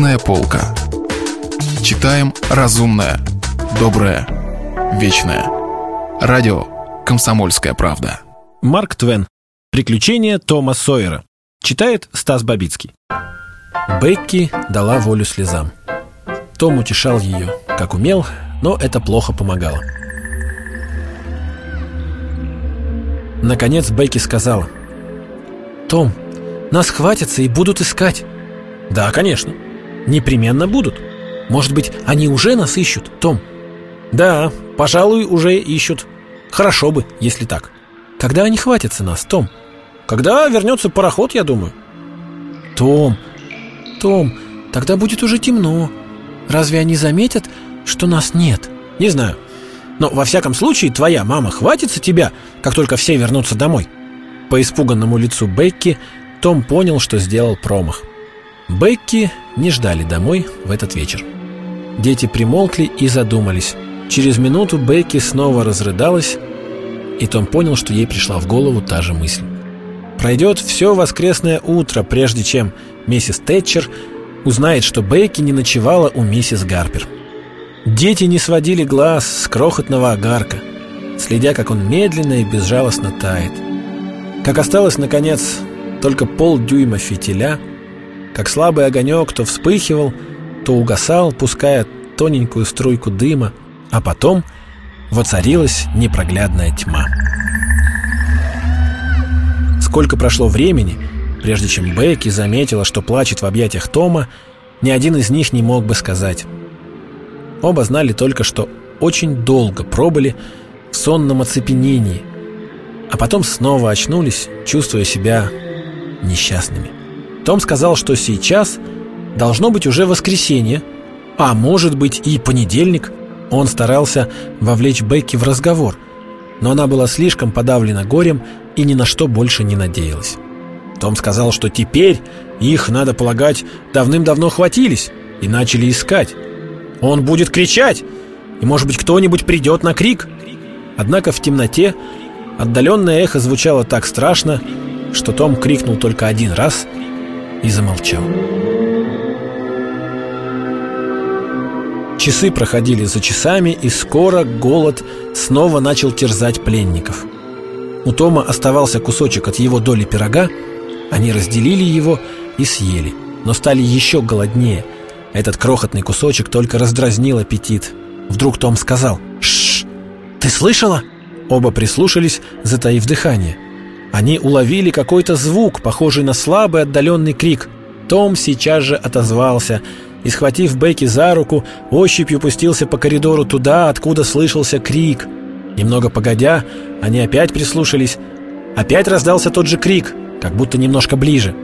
Книжная полка. Читаем разумное, доброе, вечное. Радио «Комсомольская правда». Марк Твен. Приключения Тома Сойера. Читает Стас Бабицкий. Бекки дала волю слезам. Том утешал ее, как умел, но это плохо помогало. Наконец Бекки сказала. «Том, нас хватятся и будут искать». «Да, конечно. Непременно будут. Может быть, они уже нас ищут, Том?» «Да, пожалуй, уже ищут. Хорошо бы, если так». «Когда они хватятся нас, Том?» «Когда вернется пароход, я думаю». «Том, Том, тогда будет уже темно. Разве они заметят, что нас нет?» «Не знаю. Но во всяком случае твоя мама хватится тебя, как только все вернутся домой». По испуганному лицу Бекки Том понял, что сделал промах. Бекки не ждали домой в этот вечер. Дети примолкли и задумались. Через минуту Бекки снова разрыдалась, и Том понял, что ей пришла в голову та же мысль. Пройдет все воскресное утро, прежде чем миссис Тэтчер узнает, что Бекки не ночевала у миссис Гарпер. Дети не сводили глаз с крохотного огарка, следя, как он медленно и безжалостно тает. Как осталось, наконец, только полдюйма фитиля, как слабый огонек то вспыхивал, то угасал, пуская тоненькую струйку дыма, а потом воцарилась непроглядная тьма. Сколько прошло времени, прежде чем Бекки заметила, что плачет в объятиях Тома, ни один из них не мог бы сказать. Оба знали только, что очень долго пробыли в сонном оцепенении, а потом снова очнулись, чувствуя себя несчастными. Том сказал, что сейчас должно быть уже воскресенье, а может быть и понедельник. Он старался вовлечь Бекки в разговор, но она была слишком подавлена горем и ни на что больше не надеялась. Том сказал, что теперь их, надо полагать, давным-давно хватились и начали искать. Он будет кричать, и, может быть, кто-нибудь придет на крик. Однако в темноте отдаленное эхо звучало так страшно, что Том крикнул только один раз и замолчал. Часы проходили за часами, и скоро голод снова начал терзать пленников. У Тома оставался кусочек от его доли пирога, они разделили его и съели, но стали еще голоднее – этот крохотный кусочек только раздразнил аппетит. Вдруг Том сказал «Шш! Ты слышала?» Оба прислушались, затаив дыхание. Они уловили какой-то звук, похожий на слабый отдаленный крик. Том сейчас же отозвался и, схватив Бекки за руку, ощупью пустился по коридору туда, откуда слышался крик. Немного погодя, они опять прислушались. Опять раздался тот же крик, как будто немножко ближе.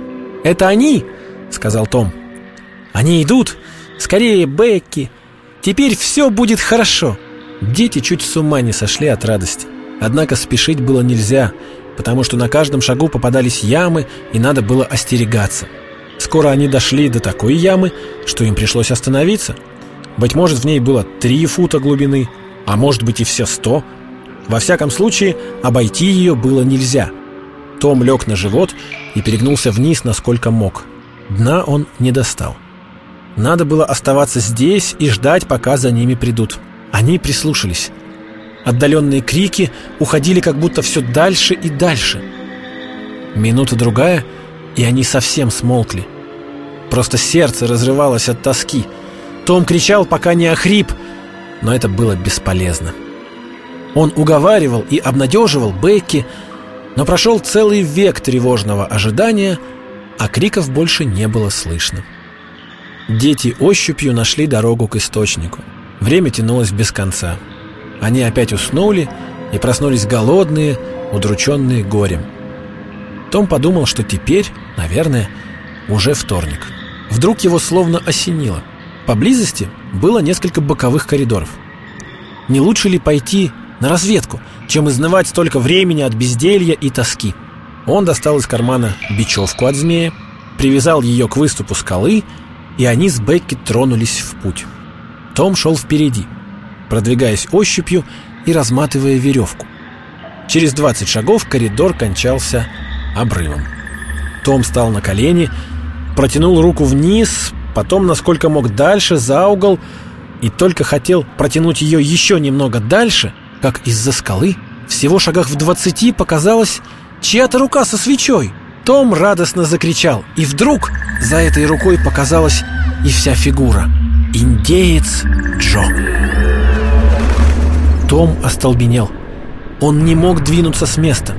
«Это они!» — сказал Том. Они идут! Скорее, Бекки! Теперь все будет хорошо!» Дети чуть с ума не сошли от радости. Однако спешить было нельзя, потому что на каждом шагу попадались ямы, и надо было остерегаться. Скоро они дошли до такой ямы, что им пришлось остановиться. Быть может, в ней было три фута глубины, а может быть и все сто. Во всяком случае, обойти ее было нельзя. Том лег на живот и перегнулся вниз, насколько мог. Дна он не достал. Надо было оставаться здесь и ждать, пока за ними придут. Они прислушались. Отдаленные крики уходили как будто все дальше и дальше. Минута-другая, и они совсем смолкли. Просто сердце разрывалось от тоски. Том кричал, пока не охрип, но это было бесполезно. Он уговаривал и обнадеживал Бекки, но прошел целый век тревожного ожидания, а криков больше не было слышно. Дети ощупью нашли дорогу к источнику. Время тянулось без конца. Они опять уснули и проснулись голодные, удрученные горем. Том подумал, что теперь, наверное, уже вторник. Вдруг его словно осенило. Поблизости было несколько боковых коридоров. Не лучше ли пойти на разведку, чем изнывать столько времени от безделья и тоски? Он достал из кармана бечевку от змея, привязал ее к выступу скалы и они с Бекки тронулись в путь. Том шел впереди, продвигаясь ощупью и разматывая веревку. Через 20 шагов коридор кончался обрывом. Том стал на колени, протянул руку вниз, потом, насколько мог, дальше, за угол, и только хотел протянуть ее еще немного дальше, как из-за скалы, всего шагах в двадцати показалась чья-то рука со свечой. Том радостно закричал, и вдруг за этой рукой показалась и вся фигура. Индеец Джо. Том остолбенел. Он не мог двинуться с места.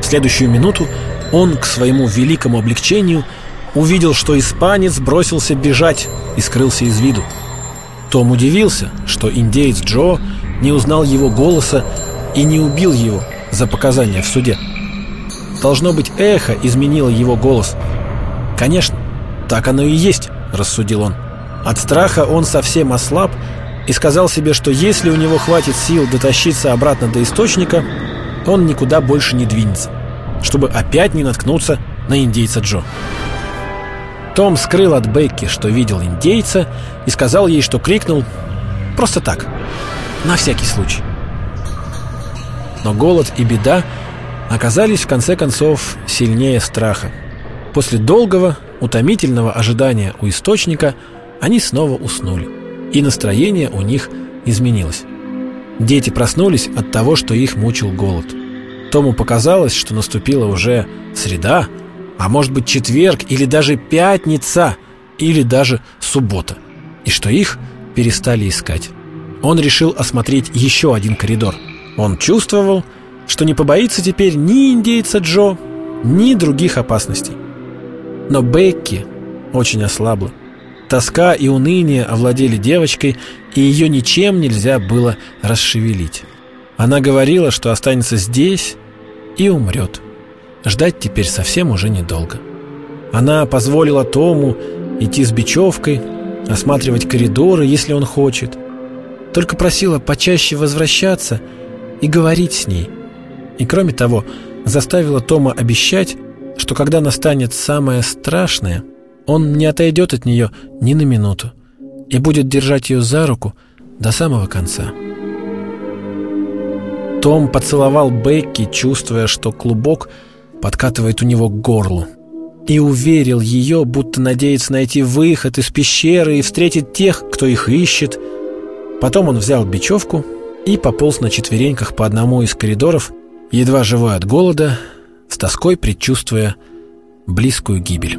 В следующую минуту он, к своему великому облегчению, увидел, что испанец бросился бежать и скрылся из виду. Том удивился, что индеец Джо не узнал его голоса и не убил его за показания в суде. Должно быть, эхо изменило его голос. «Конечно, так оно и есть», — рассудил он. От страха он совсем ослаб и сказал себе, что если у него хватит сил дотащиться обратно до источника, он никуда больше не двинется, чтобы опять не наткнуться на индейца Джо. Том скрыл от Бекки, что видел индейца, и сказал ей, что крикнул просто так, на всякий случай. Но голод и беда оказались в конце концов сильнее страха. После долгого, утомительного ожидания у источника они снова уснули, и настроение у них изменилось. Дети проснулись от того, что их мучил голод. Тому показалось, что наступила уже среда, а может быть четверг или даже пятница, или даже суббота, и что их перестали искать. Он решил осмотреть еще один коридор. Он чувствовал, что не побоится теперь ни индейца Джо, ни других опасностей. Но Бекки очень ослабла. Тоска и уныние овладели девочкой, и ее ничем нельзя было расшевелить. Она говорила, что останется здесь и умрет. Ждать теперь совсем уже недолго. Она позволила Тому идти с бечевкой, осматривать коридоры, если он хочет. Только просила почаще возвращаться и говорить с ней. И кроме того, заставила Тома обещать, что когда настанет самое страшное, он не отойдет от нее ни на минуту и будет держать ее за руку до самого конца. Том поцеловал Бекки, чувствуя, что клубок – подкатывает у него к горлу. И уверил ее, будто надеется найти выход из пещеры и встретить тех, кто их ищет. Потом он взял бечевку и пополз на четвереньках по одному из коридоров, едва живой от голода, с тоской предчувствуя близкую гибель.